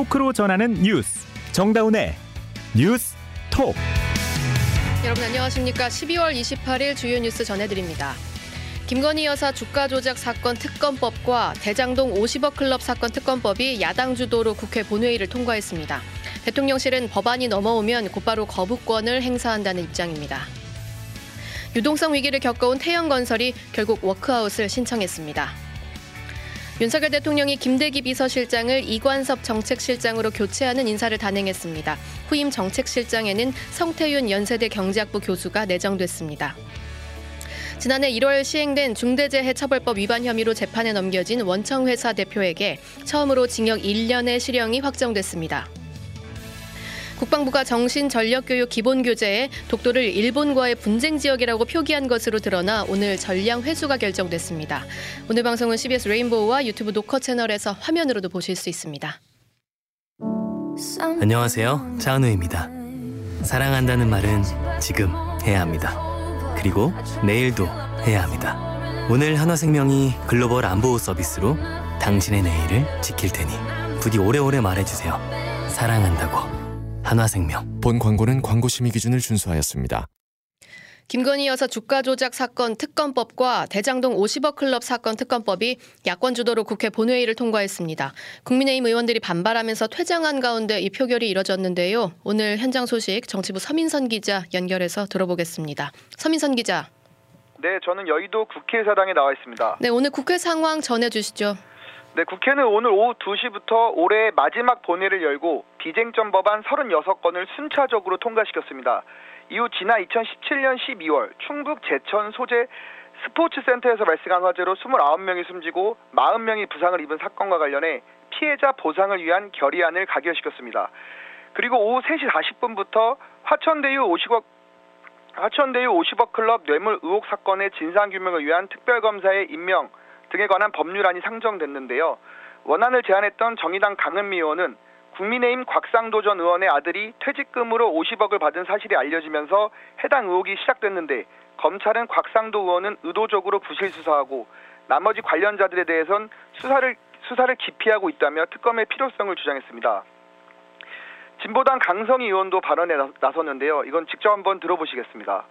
토크로 전하는 뉴스 정다운의 뉴스 톡 여러분 안녕하십니까? 12월 28일 주요 뉴스 전해드립니다. 김건희 여사 주가 조작 사건 특검법과 대장동 50억 클럽 사건 특검법이 야당 주도로 국회 본회의를 통과했습니다. 대통령실은 법안이 넘어오면 곧바로 거부권을 행사한다는 입장입니다. 유동성 위기를 겪어온 태영건설이 결국 워크아웃을 신청했습니다. 윤석열 대통령이 김대기 비서실장을 이관섭 정책실장으로 교체하는 인사를 단행했습니다. 후임 정책실장에는 성태윤 연세대 경제학부 교수가 내정됐습니다. 지난해 1월 시행된 중대재해처벌법 위반 혐의로 재판에 넘겨진 원청회사 대표에게 처음으로 징역 1년의 실형이 확정됐습니다. 국방부가 정신전력교육 기본교재에 독도를 일본과의 분쟁 지역이라고 표기한 것으로 드러나 오늘 전량 회수가 결정됐습니다. 오늘 방송은 CBS 레인보우와 유튜브 노커 채널에서 화면으로도 보실 수 있습니다. 안녕하세요. 차은우입니다. 사랑한다는 말은 지금 해야 합니다. 그리고 내일도 해야 합니다. 오늘 한화생명이 글로벌 안보호 서비스로 당신의 내일을 지킬 테니 부디 오래오래 말해주세요. 사랑한다고. 한화생명. 본 광고는 광고 심의 기준을 준수하였습니다. 김건희 여사 주가 조작 사건 특검법과 대장동 50억 클럽 사건 특검법이 야권 주도로 국회 본회의를 통과했습니다. 국민의힘 의원들이 반발하면서 퇴장한 가운데 이 표결이 이뤄졌는데요. 오늘 현장 소식 정치부 서민선 기자 연결해서 들어보겠습니다. 서민선 기자. 네, 저는 여의도 국회의사당에 나와 있습니다. 네, 오늘 국회 상황 전해 주시죠. 네, 국회는 오늘 오후 2시부터 올해 마지막 본회를 열고 비쟁점 법안 36건을 순차적으로 통과시켰습니다. 이후 지난 2017년 12월 충북 제천 소재 스포츠센터에서 발생한 화재로 29명이 숨지고 40명이 부상을 입은 사건과 관련해 피해자 보상을 위한 결의안을 가결시켰습니다. 그리고 오후 3시 40분부터 화천대유 50억 화천대유 50억 클럽 뇌물 의혹 사건의 진상 규명을 위한 특별검사의 임명 등에 관한 법률안이 상정됐는데요. 원안을 제안했던 정의당 강은미 의원은 국민의힘 곽상도 전 의원의 아들이 퇴직금으로 50억을 받은 사실이 알려지면서 해당 의혹이 시작됐는데 검찰은 곽상도 의원은 의도적으로 부실 수사하고 나머지 관련자들에 대해선 수사를 수사를 기피하고 있다며 특검의 필요성을 주장했습니다. 진보당 강성희 의원도 발언에 나섰는데요. 이건 직접 한번 들어보시겠습니다.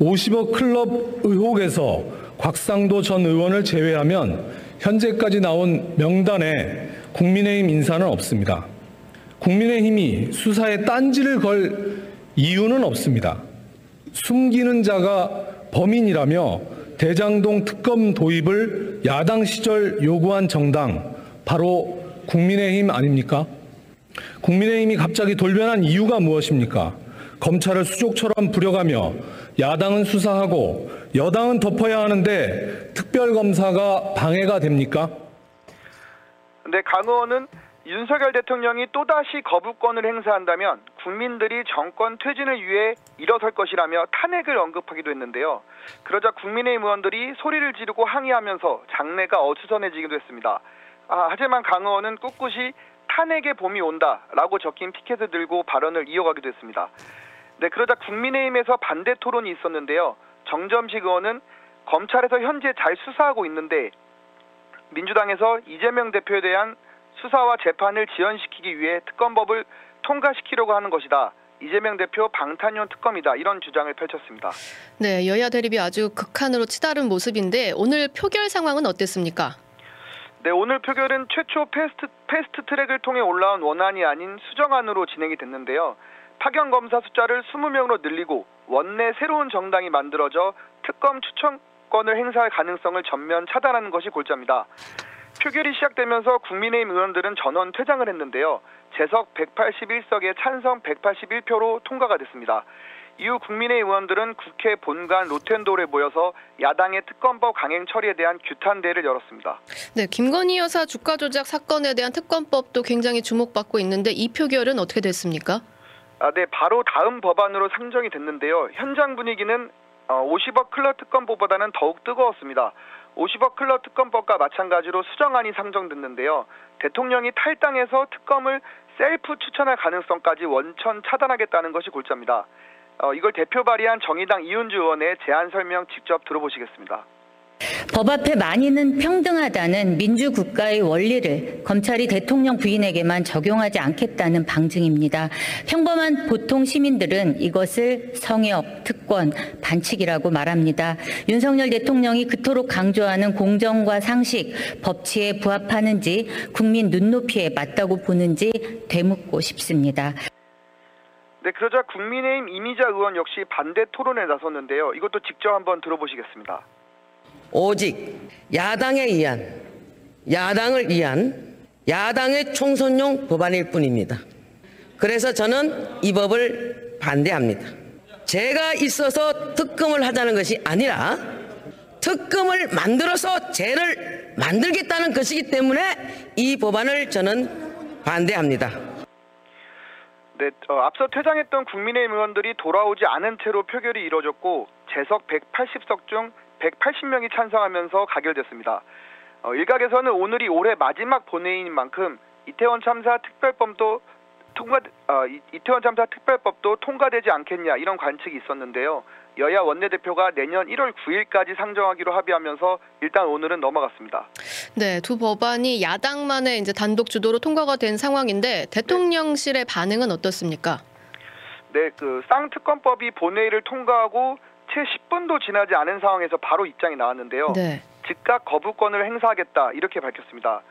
50억 클럽 의혹에서 곽상도 전 의원을 제외하면 현재까지 나온 명단에 국민의힘 인사는 없습니다. 국민의힘이 수사에 딴지를 걸 이유는 없습니다. 숨기는 자가 범인이라며 대장동 특검 도입을 야당 시절 요구한 정당 바로 국민의힘 아닙니까? 국민의힘이 갑자기 돌변한 이유가 무엇입니까? 검찰을 수족처럼 부려가며 야당은 수사하고 여당은 덮어야 하는데 특별검사가 방해가 됩니까? 네, 강 의원은 윤석열 대통령이 또다시 거부권을 행사한다면 국민들이 정권 퇴진을 위해 일어설 것이라며 탄핵을 언급하기도 했는데요. 그러자 국민의힘 의원들이 소리를 지르고 항의하면서 장내가 어수선해지기도 했습니다. 아, 하지만 강 의원은 꿋꿋이 탄핵의 봄이 온다라고 적힌 피켓을 들고 발언을 이어가기도 했습니다. 네, 그러자 국민의힘에서 반대 토론이 있었는데요. 정점식 의원은 검찰에서 현재 잘 수사하고 있는데 민주당에서 이재명 대표에 대한 수사와 재판을 지연시키기 위해 특검법을 통과시키려고 하는 것이다. 이재명 대표 방탄용 특검이다 이런 주장을 펼쳤습니다. 네, 여야 대립이 아주 극한으로 치달은 모습인데 오늘 표결 상황은 어땠습니까? 네, 오늘 표결은 최초 패스트, 패스트 트랙을 통해 올라온 원안이 아닌 수정안으로 진행이 됐는데요. 파견 검사 숫자를 20명으로 늘리고 원내 새로운 정당이 만들어져 특검 추천권을 행사할 가능성을 전면 차단하는 것이 골자입니다. 표결이 시작되면서 국민의힘 의원들은 전원 퇴장을 했는데요. 재석 181석에 찬성 181표로 통과가 됐습니다. 이후 국민의힘 의원들은 국회 본관 로텐도에 모여서 야당의 특검법 강행 처리에 대한 규탄대를 열었습니다. 네, 김건희 여사 주가 조작 사건에 대한 특검법도 굉장히 주목받고 있는데 이 표결은 어떻게 됐습니까? 아, 네, 바로 다음 법안으로 상정이 됐는데요. 현장 분위기는 50억 어, 클럽 특검법보다는 더욱 뜨거웠습니다. 50억 클럽 특검법과 마찬가지로 수정안이 상정됐는데요. 대통령이 탈당해서 특검을 셀프 추천할 가능성까지 원천 차단하겠다는 것이 골자입니다. 어, 이걸 대표 발의한 정의당 이윤주 의원의 제안 설명 직접 들어보시겠습니다. 법 앞에 만인은 평등하다는 민주국가의 원리를 검찰이 대통령 부인에게만 적용하지 않겠다는 방증입니다. 평범한 보통 시민들은 이것을 성역, 특권, 반칙이라고 말합니다. 윤석열 대통령이 그토록 강조하는 공정과 상식, 법치에 부합하는지 국민 눈높이에 맞다고 보는지 되묻고 싶습니다. 네, 그러자 국민의힘 이미자 의원 역시 반대 토론에 나섰는데요. 이것도 직접 한번 들어보시겠습니다. 오직 야당에 의한 야당을 위한 야당의 총선용 법안일 뿐입니다. 그래서 저는 이 법을 반대합니다. 제가 있어서 특검을 하자는 것이 아니라 특검을 만들어서 죄를 만들겠다는 것이기 때문에 이 법안을 저는 반대합니다. 네, 어, 앞서 퇴장했던 국민의힘 의원들이 돌아오지 않은 채로 표결이 이뤄졌고 재석 180석 중 180명이 찬성하면서 가결됐습니다. 어, 일각에서는 오늘이 올해 마지막 본회의인 만큼 이태원 참사 특별법도 통과 어, 이- 이태원 참사 특별법도 통과되지 않겠냐 이런 관측이 있었는데요. 여야 원내대표가 내년 1월 9일까지 상정하기로 합의하면서 일단 오늘은 넘어갔습니다. 네, 두 법안이 야당만의 이제 단독 주도로 통과가 된 상황인데 대통령실의 반응은 어떻습니까? 네, 그 쌍특검법이 본회의를 통과하고 채 10분도 지나지 않은 상황에서 바로 입장이 나왔는데요. 네. 즉각 거부권을 행사하겠다 이렇게 밝혔습니다.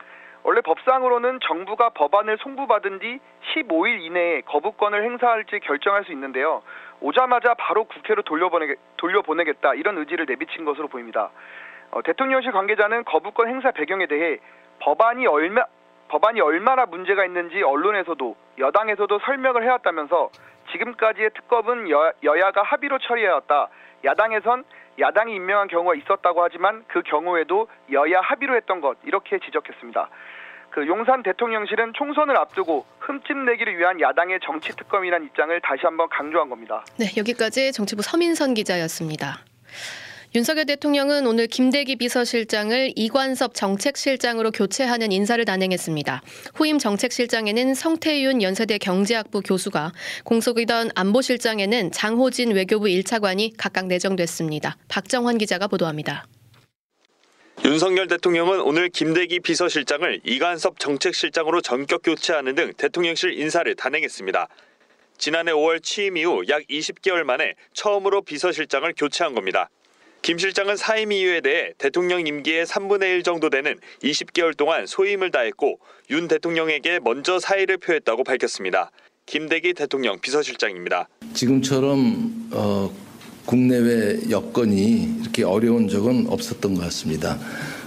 원래 법상으로는 정부가 법안을 송부받은 뒤 15일 이내에 거부권을 행사할지 결정할 수 있는데요. 오자마자 바로 국회로 돌려보내, 돌려보내겠다 이런 의지를 내비친 것으로 보입니다. 어, 대통령실 관계자는 거부권 행사 배경에 대해 법안이 얼마 법안이 얼마나 문제가 있는지 언론에서도 여당에서도 설명을 해왔다면서 지금까지의 특검은 여, 여야가 합의로 처리해왔다. 야당에선 야당이 임명한 경우가 있었다고 하지만 그 경우에도 여야 합의로 했던 것 이렇게 지적했습니다. 그 용산 대통령실은 총선을 앞두고 흠집 내기를 위한 야당의 정치 특검이라는 입장을 다시 한번 강조한 겁니다. 네, 여기까지 정치부 서민선 기자였습니다. 윤석열 대통령은 오늘 김대기 비서실장을 이관섭 정책실장으로 교체하는 인사를 단행했습니다. 후임 정책실장에는 성태윤 연세대 경제학부 교수가 공석이던 안보실장에는 장호진 외교부 1차관이 각각 내정됐습니다. 박정환 기자가 보도합니다. 윤석열 대통령은 오늘 김대기 비서실장을 이관섭 정책실장으로 전격 교체하는 등 대통령실 인사를 단행했습니다. 지난해 5월 취임 이후 약 20개월 만에 처음으로 비서실장을 교체한 겁니다. 김 실장은 사임 이유에 대해 대통령 임기의 3분의 1 정도 되는 20개월 동안 소임을 다했고 윤 대통령에게 먼저 사의를 표했다고 밝혔습니다. 김대기 대통령 비서실장입니다. 지금처럼 어, 국내외 여건이 이렇게 어려운 적은 없었던 것 같습니다.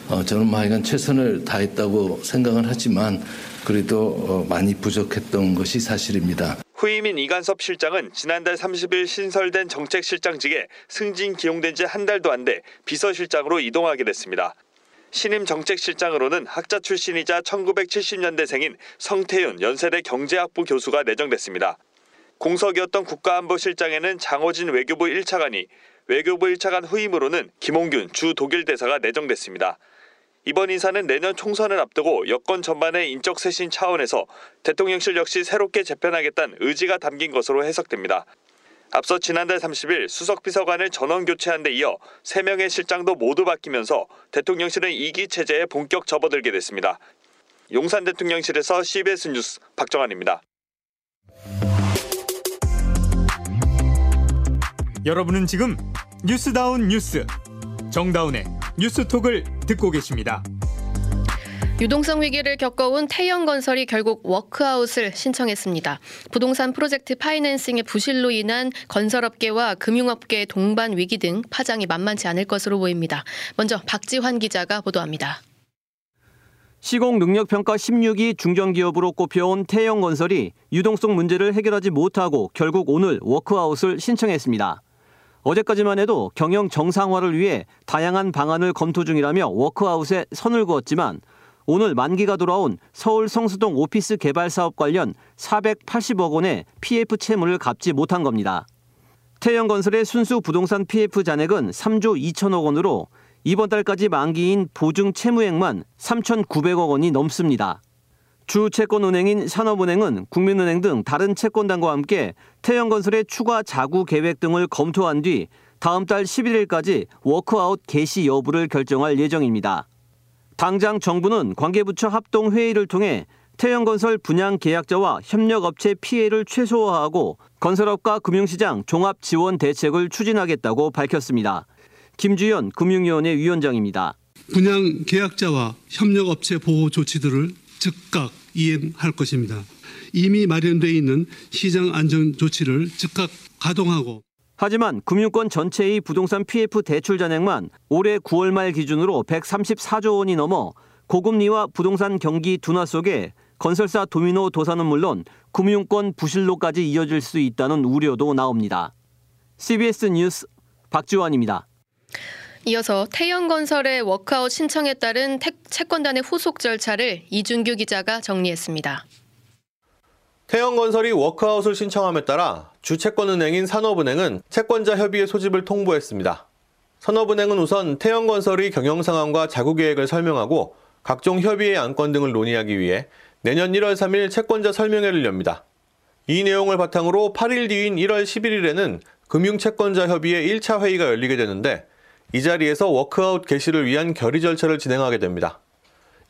어, 저는 하여간 최선을 다했다고 생각은 하지만 그래도 어, 많이 부족했던 것이 사실입니다. 후임인 이간섭 실장은 지난달 30일 신설된 정책실장직에 승진 기용된 지 한 달도 안 돼 비서실장으로 이동하게 됐습니다. 신임 정책실장으로는 학자 출신이자 1970년대생인 성태윤 연세대 경제학부 교수가 내정됐습니다. 공석이었던 국가안보실장에는 장호진 외교부 1차관이 외교부 1차관 후임으로는 김홍균 주 독일 대사가 내정됐습니다. 이번 인사는 내년 총선을 앞두고 여권 전반의 인적 쇄신 차원에서 대통령실 역시 새롭게 재편하겠다는 의지가 담긴 것으로 해석됩니다. 앞서 지난달 30일 수석 비서관을 전원 교체한 데 이어 3명의 실장도 모두 바뀌면서 대통령실은 2기 체제에 본격 접어들게 됐습니다. 용산 대통령실에서 CBS 뉴스 박정환입니다. 여러분은 지금 뉴스다운 뉴스 정다운의 뉴스톡을 듣고 계십니다. 유동성 위기를 겪어온 태영건설이 결국 워크아웃을 신청했습니다. 부동산 프로젝트 파이낸싱의 부실로 인한 건설업계와 금융업계의 동반 위기 등 파장이 만만치 않을 것으로 보입니다. 먼저 박지환 기자가 보도합니다. 시공 능력 평가 16위 중견기업으로 꼽혀온 태영건설이 유동성 문제를 해결하지 못하고 결국 오늘 워크아웃을 신청했습니다. 어제까지만 해도 경영 정상화를 위해 다양한 방안을 검토 중이라며 워크아웃에 선을 그었지만 오늘 만기가 돌아온 서울 성수동 오피스 개발 사업 관련 480억 원의 PF 채무를 갚지 못한 겁니다. 태영건설의 순수 부동산 PF 잔액은 3조 2천억 원으로 이번 달까지 만기인 보증 채무액만 3,900억 원이 넘습니다. 주 채권은행인 산업은행은 국민은행 등 다른 채권단과 함께 태영건설의 추가 자구 계획 등을 검토한 뒤 다음 달 11일까지 워크아웃 개시 여부를 결정할 예정입니다. 당장 정부는 관계부처 합동 회의를 통해 태영건설 분양 계약자와 협력업체 피해를 최소화하고 건설업과 금융시장 종합 지원 대책을 추진하겠다고 밝혔습니다. 김주연 금융위원회 위원장입니다. 분양 계약자와 협력업체 보호 조치들을 즉각 이행할 것입니다. 이미 마련돼 있는 시장 안전 조치를 즉각 가동하고 하지만 금융권 전체의 부동산 PF 대출 잔액만 올해 9월 말 기준으로 134조 원이 넘어 고금리와 부동산 경기 둔화 속에 건설사 도미노 도산은 물론 금융권 부실로까지 이어질 수 있다는 우려도 나옵니다. CBS 뉴스 박지원입니다. 이어서 태영건설의 워크아웃 신청에 따른 채권단의 후속 절차를 이준규 기자가 정리했습니다. 태영건설이 워크아웃을 신청함에 따라 주채권은행인 산업은행은 채권자 협의회 소집을 통보했습니다. 산업은행은 우선 태영건설의 경영 상황과 자구 계획을 설명하고 각종 협의회 안건 등을 논의하기 위해 내년 1월 3일 채권자 설명회를 엽니다. 이 내용을 바탕으로 8일 뒤인 1월 11일에는 금융채권자 협의회 1차 회의가 열리게 되는데 이 자리에서 워크아웃 개시를 위한 결의 절차를 진행하게 됩니다.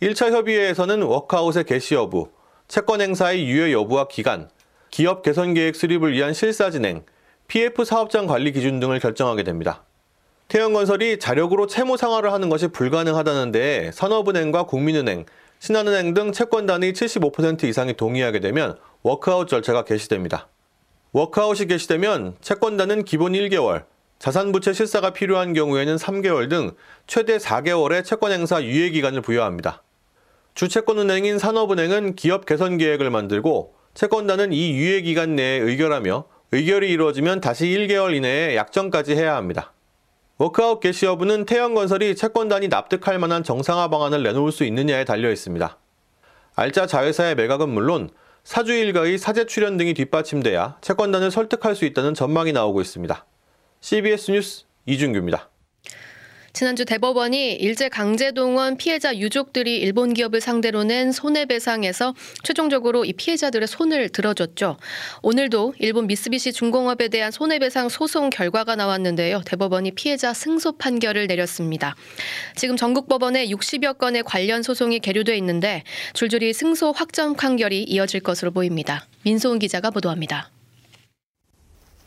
1차 협의회에서는 워크아웃의 개시 여부, 채권 행사의 유예 여부와 기간, 기업 개선 계획 수립을 위한 실사 진행, PF 사업장 관리 기준 등을 결정하게 됩니다. 태영건설이 자력으로 채무 상환을 하는 것이 불가능하다는 데에 산업은행과 국민은행, 신한은행 등 채권단이 75% 이상이 동의하게 되면 워크아웃 절차가 개시됩니다. 워크아웃이 개시되면 채권단은 기본 1개월, 자산부채 실사가 필요한 경우에는 3개월 등 최대 4개월의 채권 행사 유예 기간을 부여합니다. 주채권은행인 산업은행은 기업 개선 계획을 만들고 채권단은 이 유예 기간 내에 의결하며 의결이 이루어지면 다시 1개월 이내에 약정까지 해야 합니다. 워크아웃 개시 여부는 태영건설이 채권단이 납득할 만한 정상화 방안을 내놓을 수 있느냐에 달려 있습니다. 알짜 자회사의 매각은 물론 사주 일가의 사재 출연 등이 뒷받침돼야 채권단을 설득할 수 있다는 전망이 나오고 있습니다. CBS 뉴스 이준규입니다. 지난주 대법원이 일제 강제동원 피해자 유족들이 일본 기업을 상대로 낸 손해배상에서 최종적으로 이 피해자들의 손을 들어줬죠. 오늘도 일본 미쓰비시 중공업에 대한 손해배상 소송 결과가 나왔는데요. 대법원이 피해자 승소 판결을 내렸습니다. 지금 전국 법원에 60여 건의 관련 소송이 계류돼 있는데 줄줄이 승소 확정 판결이 이어질 것으로 보입니다. 민소은 기자가 보도합니다.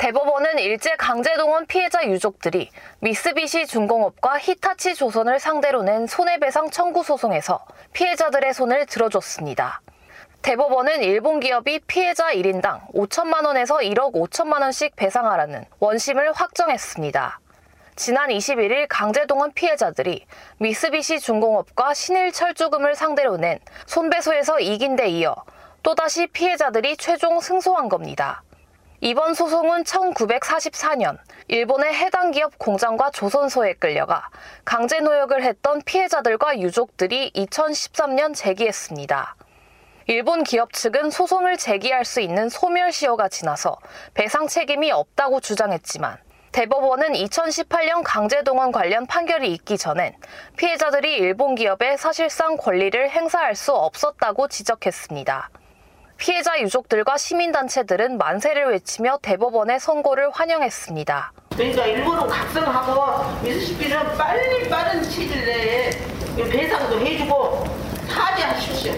대법원은 일제 강제동원 피해자 유족들이 미쓰비시 중공업과 히타치 조선을 상대로 낸 손해배상 청구 소송에서 피해자들의 손을 들어줬습니다. 대법원은 일본 기업이 피해자 1인당 5천만 원에서 1억 5천만 원씩 배상하라는 원심을 확정했습니다. 지난 21일 강제동원 피해자들이 미쓰비시 중공업과 신일철주금을 상대로 낸 손배소에서 이긴 데 이어 또다시 피해자들이 최종 승소한 겁니다. 이번 소송은 1944년 일본의 해당 기업 공장과 조선소에 끌려가 강제 노역을 했던 피해자들과 유족들이 2013년 제기했습니다. 일본 기업 측은 소송을 제기할 수 있는 소멸시효가 지나서 배상 책임이 없다고 주장했지만 대법원은 2018년 강제동원 관련 판결이 있기 전엔 피해자들이 일본 기업에 사실상 권리를 행사할 수 없었다고 지적했습니다. 피해자 유족들과 시민단체들은 만세를 외치며 대법원의 선고를 환영했습니다. 그러니까 일본은 각성하고 미스시피는 빨리 빠른 시일 내에 배상도 해주고 사죄하십시오.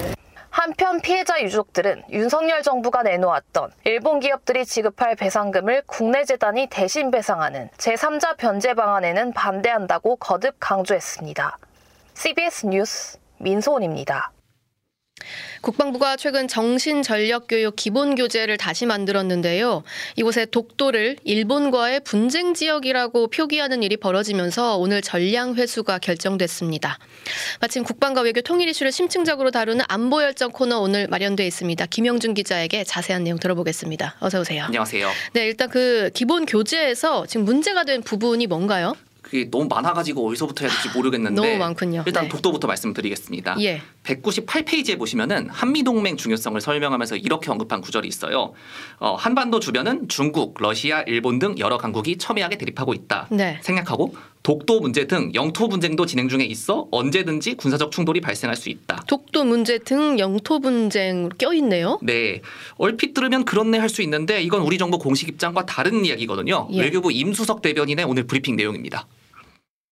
한편 피해자 유족들은 윤석열 정부가 내놓았던 일본 기업들이 지급할 배상금을 국내 재단이 대신 배상하는 제3자 변제 방안에는 반대한다고 거듭 강조했습니다. CBS 뉴스 민소은입니다. 국방부가 최근 정신전력교육 기본교재를 다시 만들었는데요. 이곳에 독도를 일본과의 분쟁 지역이라고 표기하는 일이 벌어지면서 오늘 전량 회수가 결정됐습니다. 마침 국방과 외교 통일 이슈를 심층적으로 다루는 안보 열정 코너 오늘 마련돼 있습니다. 김영준 기자에게 자세한 내용 들어보겠습니다. 어서 오세요. 안녕하세요. 네, 일단 그 기본 교재에서 지금 문제가 된 부분이 뭔가요? 그게 너무 많아가지고 어디서부터 해야 될지 모르겠는데 너무 많군요. 일단 네. 독도부터 말씀드리겠습니다. 예. 198페이지에 보시면은 한미 동맹 중요성을 설명하면서 이렇게 언급한 구절이 있어요. 어, 한반도 주변은 중국, 러시아, 일본 등 여러 강국이 첨예하게 대립하고 있다. 네. 생략하고 독도 문제 등 영토 분쟁도 진행 중에 있어 언제든지 군사적 충돌이 발생할 수 있다. 독도 문제 등 영토 분쟁 껴 있네요. 네. 얼핏 들으면 그렇네 할 수 있는데 이건 우리 정부 공식 입장과 다른 이야기거든요. 예. 외교부 임수석 대변인의 오늘 브리핑 내용입니다.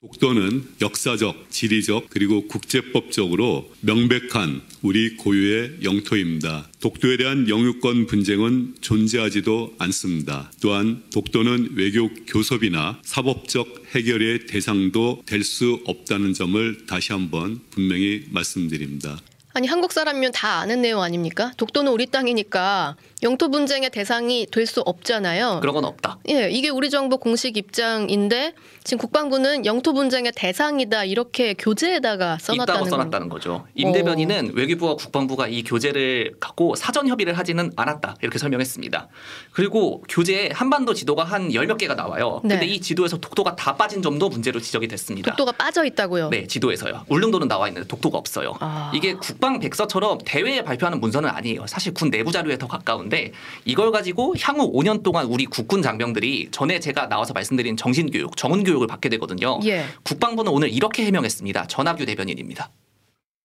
독도는 역사적, 지리적, 그리고 국제법적으로 명백한 우리 고유의 영토입니다. 독도에 대한 영유권 분쟁은 존재하지도 않습니다. 또한 독도는 외교 교섭이나 사법적 해결의 대상도 될 수 없다는 점을 다시 한번 분명히 말씀드립니다. 아니 한국 사람이면 다 아는 내용 아닙니까? 독도는 우리 땅이니까 영토 분쟁의 대상이 될 수 없잖아요. 그런 건 없다. 예, 이게 우리 정부 공식 입장인데 지금 국방부는 영토 분쟁의 대상이다 이렇게 교재에다가 써놨다는. 써놨다는 거죠. 임 대변인은 외교부와 국방부가 이 교재를 갖고 사전 협의를 하지는 않았다 이렇게 설명했습니다. 그리고 교재에 한반도 지도가 한 열 몇 개가 나와요. 네. 근데 이 지도에서 독도가 다 빠진 점도 문제로 지적이 됐습니다. 독도가 빠져 있다고요. 네, 지도에서요. 울릉도는 나와 있는데 독도가 없어요. 아. 이게 국방 백서처럼 대회에 발표하는 문서는 아니에요. 사실 군 내부 자료에 더 가까운데 이걸 가지고 향후 5년 동안 우리 국군 장병들이 전에 제가 나와서 말씀드린 정신교육, 정훈교육을 받게 되거든요. 예. 국방부는 오늘 이렇게 해명했습니다. 전학규 대변인입니다.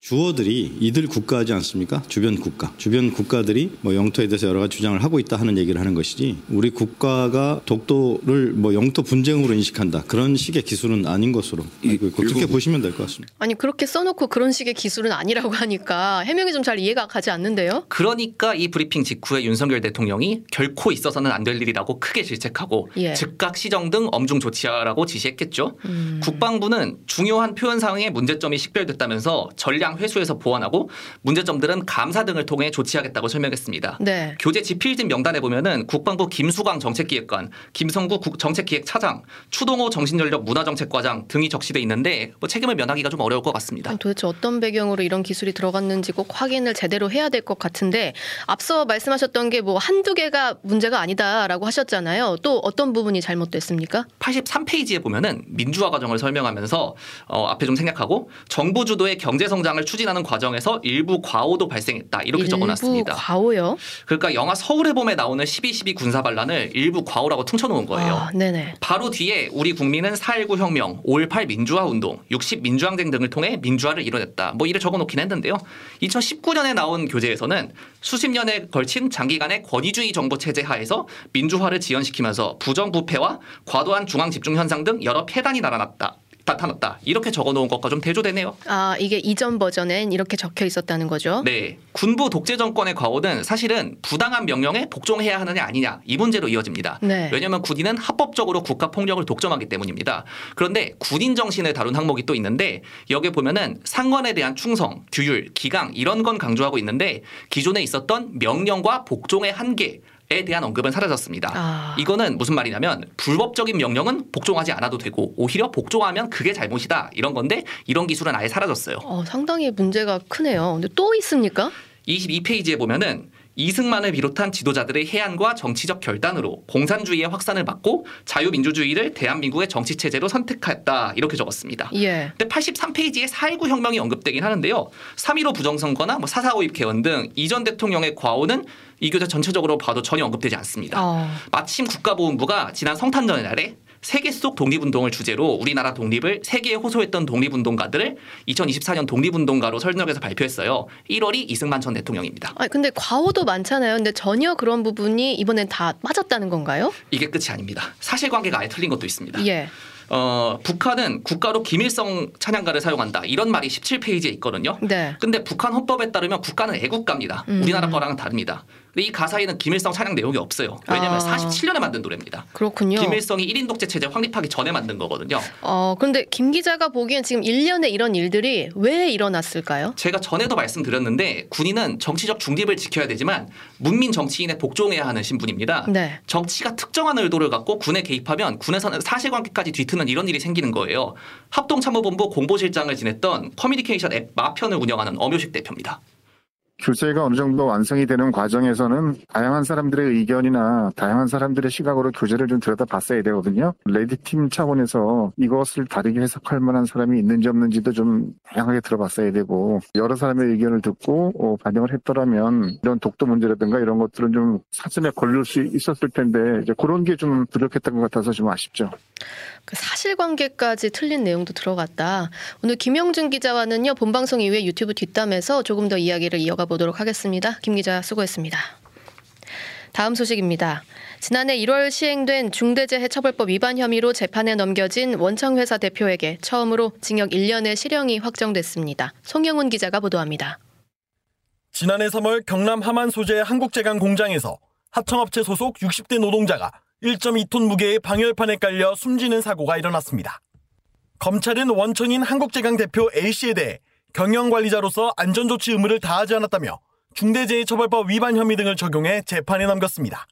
주어들이 이들 국가지 않습니까? 주변 국가. 주변 국가들이 뭐 영토에 대해서 여러 가지 주장을 하고 있다 하는 얘기를 하는 것이지 우리 국가가 독도를 뭐 영토 분쟁으로 인식한다. 그런 식의 기술은 아닌 것으로 알고 있고 그렇게 보시면 될 것 같습니다. 아니 그렇게 써놓고 그런 식의 기술은 아니라고 하니까 해명이 좀 잘 이해가 가지 않는데요. 그러니까 이 브리핑 직후에 윤석열 대통령이 결코 있어서는 안 될 일이라고 크게 질책하고 예. 즉각 시정 등 엄중 조치하라고 지시했겠죠. 음. 국방부는 중요한 표현 사항에 문제점이 식별됐다면서 전량 회수해서 보완하고 문제점들은 감사 등을 통해 조치하겠다고 설명했습니다. 네. 교재 지필진 명단에 보면은 국방부 김수광 정책기획관, 김성구 국- 정책기획차장, 추동호 정신전력 문화정책과장 등이 적시돼 있는데 뭐 책임을 면하기가 좀 어려울 것 같습니다. 아니, 도대체 어떤 배경으로 이런 기술이 들어갔는지 꼭 확인을 제대로 해야 될 것 같은데 앞서 말씀하셨던 게 뭐 한두 개가 문제가 아니다라고 하셨잖아요. 또 어떤 부분이 잘못됐습니까? 83페이지에 보면은 민주화 과정을 설명하면서 어, 앞에 좀 생략하고 정부 주도의 경제 성장 을 추진하는 과정에서 일부 과오도 발생했다 이렇게 일부 적어놨습니다. 과오요? 그러니까 영화 서울의 봄에 나오는 12.12 군사 반란을 일부 과오라고 퉁쳐놓은 거예요. 아, 네네. 바로 뒤에 우리 국민은 4.19 혁명, 5.18 민주화 운동, 60 민주항쟁 등을 통해 민주화를 이뤄냈다. 뭐 이를 적어놓긴 했는데요. 2019년에 나온 교재에서는 수십 년에 걸친 장기간의 권위주의 정부 체제 하에서 민주화를 지연시키면서 부정부패와 과도한 중앙 집중 현상 등 여러 폐단이 나타났다. 나타났다. 이렇게 적어놓은 것과 좀 대조되네요. 아 이게 이전 버전엔 이렇게 적혀 있었다는 거죠. 네. 군부 독재 정권의 과오는 사실은 부당한 명령에 복종해야 하느냐 아니냐 이 문제로 이어집니다. 네. 왜냐하면 군인은 합법적으로 국가 폭력을 독점하기 때문입니다. 그런데 군인 정신을 다룬 항목이 또 있는데 여기에 보면은 상관에 대한 충성, 규율, 기강 이런 건 강조하고 있는데 기존에 있었던 명령과 복종의 한계 에 대한 언급은 사라졌습니다. 아. 이거는 무슨 말이냐면 불법적인 명령은 복종하지 않아도 되고 오히려 복종하면 그게 잘못이다 이런 건데 이런 기술은 아예 사라졌어요. 어, 상당히 문제가 크네요. 근데 또 있습니까? 22페이지에 보면은 이승만을 비롯한 지도자들의 해안과 정치적 결단으로 공산주의의 확산을 막고 자유민주주의를 대한민국의 정치 체제로 선택했다 이렇게 적었습니다. 예. 근데 83페이지에 4.19 혁명이 언급되긴 하는데요. 3.15 부정선거나 뭐 4.45입 개헌 등 이전 대통령의 과오는 이 교재 전체적으로 봐도 전혀 언급되지 않습니다. 어. 마침 국가보훈부가 지난 성탄절 날에 세계 속 독립운동을 주제로 우리나라 독립을 세계에 호소했던 독립운동가들을 2024년 독립운동가로 설정해서 발표했어요. 1월이 이승만 전 대통령입니다. 아 근데 과오도 많잖아요. 근데 전혀 그런 부분이 이번엔 다 빠졌다는 건가요? 이게 끝이 아닙니다. 사실관계가 아예 틀린 것도 있습니다. 예. 어, 북한은 국가로 김일성 찬양가를 사용한다. 이런 말이 17페이지에 있거든요. 네. 근데 북한 헌법에 따르면 북한은 애국가입니다. 음. 우리나라 거랑은 다릅니다. 근데 이 가사에는 김일성 찬양 내용이 없어요. 왜냐하면 아. 47년에 만든 노래입니다. 그렇군요. 김일성이 1인 독재 체제 확립하기 전에 만든 거거든요. 어 그런데 김 기자가 보기엔 지금 1년에 이런 일들이 왜 일어났을까요? 제가 전에도 말씀드렸는데 군인은 정치적 중립을 지켜야 되지만 문민 정치인에 복종해야 하는 신분입니다. 네. 정치가 특정한 의도를 갖고 군에 개입하면 군에서는 사실관계까지 뒤트는 이런 일이 생기는 거예요. 합동참모본부 공보실장을 지냈던 커뮤니케이션 앱 마편을 운영하는 엄효식 대표입니다. 규제가 어느 정도 완성이 되는 과정에서는 다양한 사람들의 의견이나 다양한 사람들의 시각으로 규제를 좀 들여다봤어야 되거든요. 레디팀 차원에서 이것을 다르게 해석할 만한 사람이 있는지 없는지도 좀 다양하게 들어봤어야 되고 여러 사람의 의견을 듣고 어, 반영을 했더라면 이런 독도 문제라든가 이런 것들은 좀 사전에 걸릴 수 있었을 텐데 이제 그런 게 좀 부족했던 것 같아서 좀 아쉽죠. 그 사실관계까지 틀린 내용도 들어갔다. 오늘 김영준 기자와는요 본 방송 이후에 유튜브 뒷담에서 조금 더 이야기를 이어가 보도록 하겠습니다. 김 기자 수고했습니다. 다음 소식입니다. 지난해 1월 시행된 중대재해처벌법 위반 혐의로 재판에 넘겨진 원청회사 대표에게 처음으로 징역 1년의 실형이 확정됐습니다. 송영훈 기자가 보도합니다. 지난해 3월 경남 함안 소재 한국제강 공장에서 하청업체 소속 60대 노동자가 1.2톤 무게의 방열판에 깔려 숨지는 사고가 일어났습니다. 검찰은 원청인 한국제강 대표 A씨에 대해 경영관리자로서 안전조치 의무를 다하지 않았다며 중대재해처벌법 위반 혐의 등을 적용해 재판에 넘겼습니다.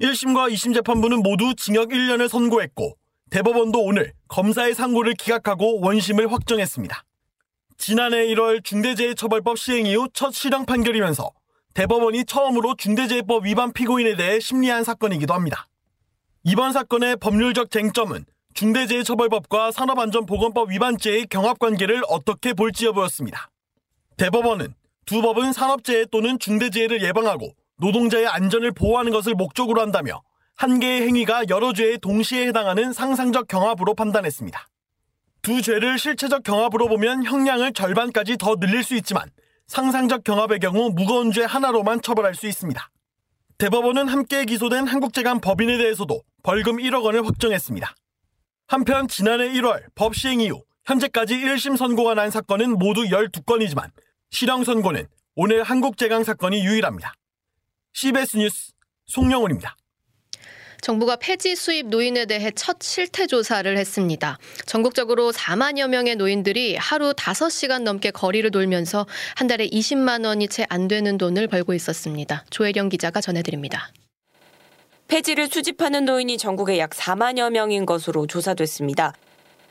1심과 2심 재판부는 모두 징역 1년을 선고했고 대법원도 오늘 검사의 상고를 기각하고 원심을 확정했습니다. 지난해 1월 중대재해처벌법 시행 이후 첫 실형 판결이면서 대법원이 처음으로 중대재해법 위반 피고인에 대해 심리한 사건이기도 합니다. 이번 사건의 법률적 쟁점은 중대재해처벌법과 산업안전보건법 위반죄의 경합관계를 어떻게 볼지 여부였습니다. 대법원은 두 법은 산업재해 또는 중대재해를 예방하고 노동자의 안전을 보호하는 것을 목적으로 한다며 한 개의 행위가 여러 죄에 동시에 해당하는 상상적 경합으로 판단했습니다. 두 죄를 실체적 경합으로 보면 형량을 절반까지 더 늘릴 수 있지만 상상적 경합의 경우 무거운 죄 하나로만 처벌할 수 있습니다. 대법원은 함께 기소된 한국재간 법인에 대해서도 벌금 1억 원을 확정했습니다. 한편 지난해 1월 법 시행 이후 현재까지 1심 선고가 난 사건은 모두 12건이지만 실형 선고는 오늘 한국재강 사건이 유일합니다. CBS 뉴스 송영훈입니다. 정부가 폐지 수입 노인에 대해 첫 실태 조사를 했습니다. 전국적으로 4만여 명의 노인들이 하루 5시간 넘게 거리를 돌면서 한 달에 20만 원이 채 안 되는 돈을 벌고 있었습니다. 조혜령 기자가 전해드립니다. 폐지를 수집하는 노인이 전국에 약 4만여 명인 것으로 조사됐습니다.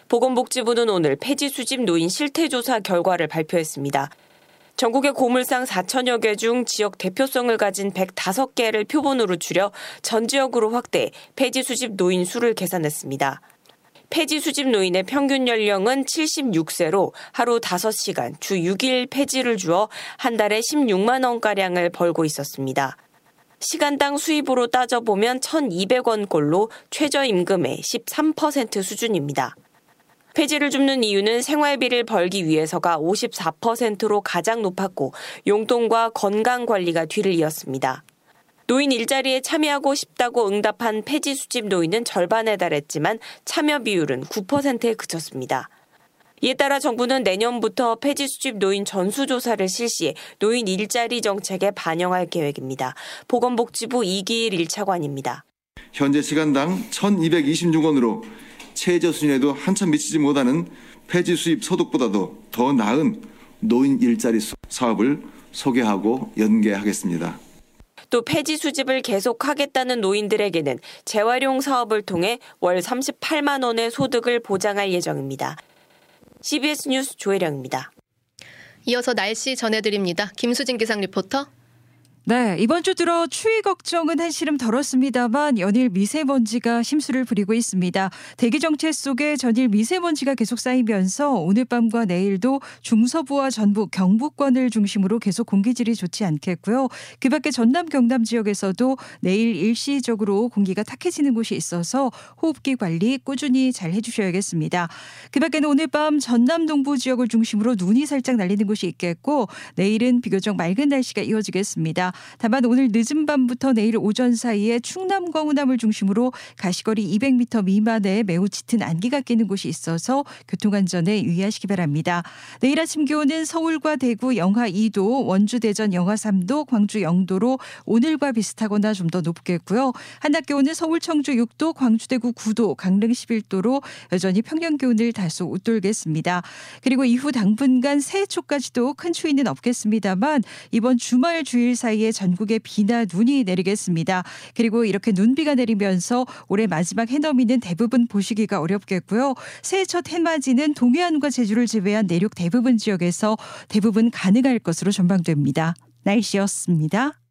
보건복지부는 오늘 폐지 수집 노인 실태조사 결과를 발표했습니다. 전국의 고물상 4천여 개 중 지역 대표성을 가진 105개를 표본으로 줄여 전 지역으로 확대 폐지 수집 노인 수를 계산했습니다. 폐지 수집 노인의 평균 연령은 76세로 하루 5시간 주 6일 폐지를 주어 한 달에 16만 원가량을 벌고 있었습니다. 시간당 수입으로 따져보면 1,200원꼴로 최저임금의 13% 수준입니다. 폐지를 줍는 이유는 생활비를 벌기 위해서가 54%로 가장 높았고 용돈과 건강 관리가 뒤를 이었습니다. 노인 일자리에 참여하고 싶다고 응답한 폐지 수집 노인은 절반에 달했지만 참여 비율은 9%에 그쳤습니다. 이에 따라 정부는 내년부터 폐지 수집 노인 전수조사를 실시해 노인 일자리 정책에 반영할 계획입니다. 보건복지부 이기일 1차관입니다. 현재 시간당 1,226원으로 최저 수준에도 한참 미치지 못하는 폐지 수입 소득보다도 더 나은 노인 일자리 사업을 소개하고 연계하겠습니다. 또 폐지 수집을 계속하겠다는 노인들에게는 재활용 사업을 통해 월 38만 원의 소득을 보장할 예정입니다. CBS 뉴스 조혜령입니다. 이어서 날씨 전해드립니다. 김수진 기상 리포터. 네, 이번 주 들어 추위 걱정은 한시름 덜었습니다만 연일 미세먼지가 심수를 부리고 있습니다. 대기 정체 속에 전일 미세먼지가 계속 쌓이면서 오늘 밤과 내일도 중서부와 전북, 경북권을 중심으로 계속 공기질이 좋지 않겠고요. 그 밖에 전남, 경남 지역에서도 내일 일시적으로 공기가 탁해지는 곳이 있어서 호흡기 관리 꾸준히 잘 해주셔야겠습니다. 그 밖에는 오늘 밤 전남 동부 지역을 중심으로 눈이 살짝 날리는 곳이 있겠고 내일은 비교적 맑은 날씨가 이어지겠습니다. 다만 오늘 늦은 밤부터 내일 오전 사이에 충남과 호남을 중심으로 가시거리 200m 미만의 매우 짙은 안개가 끼는 곳이 있어서 교통안전에 유의하시기 바랍니다. 내일 아침 기온은 서울과 대구 영하 2도, 원주 대전 영하 3도, 광주 0도로 오늘과 비슷하거나 좀 더 높겠고요. 한낮 기온은 서울 청주 6도, 광주 대구 9도, 강릉 11도로 여전히 평년 기온을 다소 웃돌겠습니다. 그리고 이후 당분간 새해 초까지도 큰 추위는 없겠습니다만 이번 주말 주일 사이에 전국에 비나 눈이 내리겠습니다. 그리고 이렇게 눈비가 내리면서 올해 마지막 해넘이는 대부분 보시기가 어렵겠고요. 새해 첫 해맞이는 동해안과 제주를 제외한 내륙 대부분 지역에서 대부분 가능할 것으로 전망됩니다. 날씨였습니다.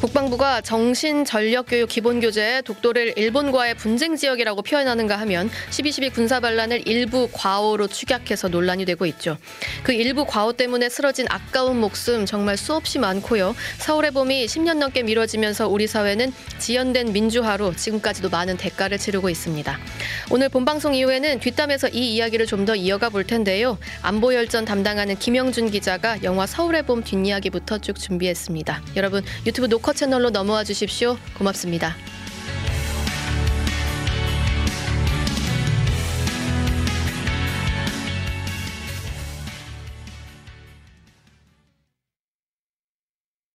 국방부가 정신 전력 교육 기본 교재에 독도를 일본과의 분쟁 지역이라고 표현하는가 하면 12.12 군사 반란을 일부 과오로 축약해서 논란이 되고 있죠. 그 일부 과오 때문에 쓰러진 아까운 목숨 정말 수없이 많고요. 서울의 봄이 10년 넘게 미뤄지면서 우리 사회는 지연된 민주화로 지금까지도 많은 대가를 치르고 있습니다. 오늘 본방송 이후에는 뒷담에서 이 이야기를 좀 더 이어가 볼 텐데요. 안보 열전 담당하는 김영준 기자가 영화 서울의 봄 뒷이야기부터 쭉 준비했습니다. 여러분 유튜브 녹화 채널로 넘어와 주십시오. 고맙습니다.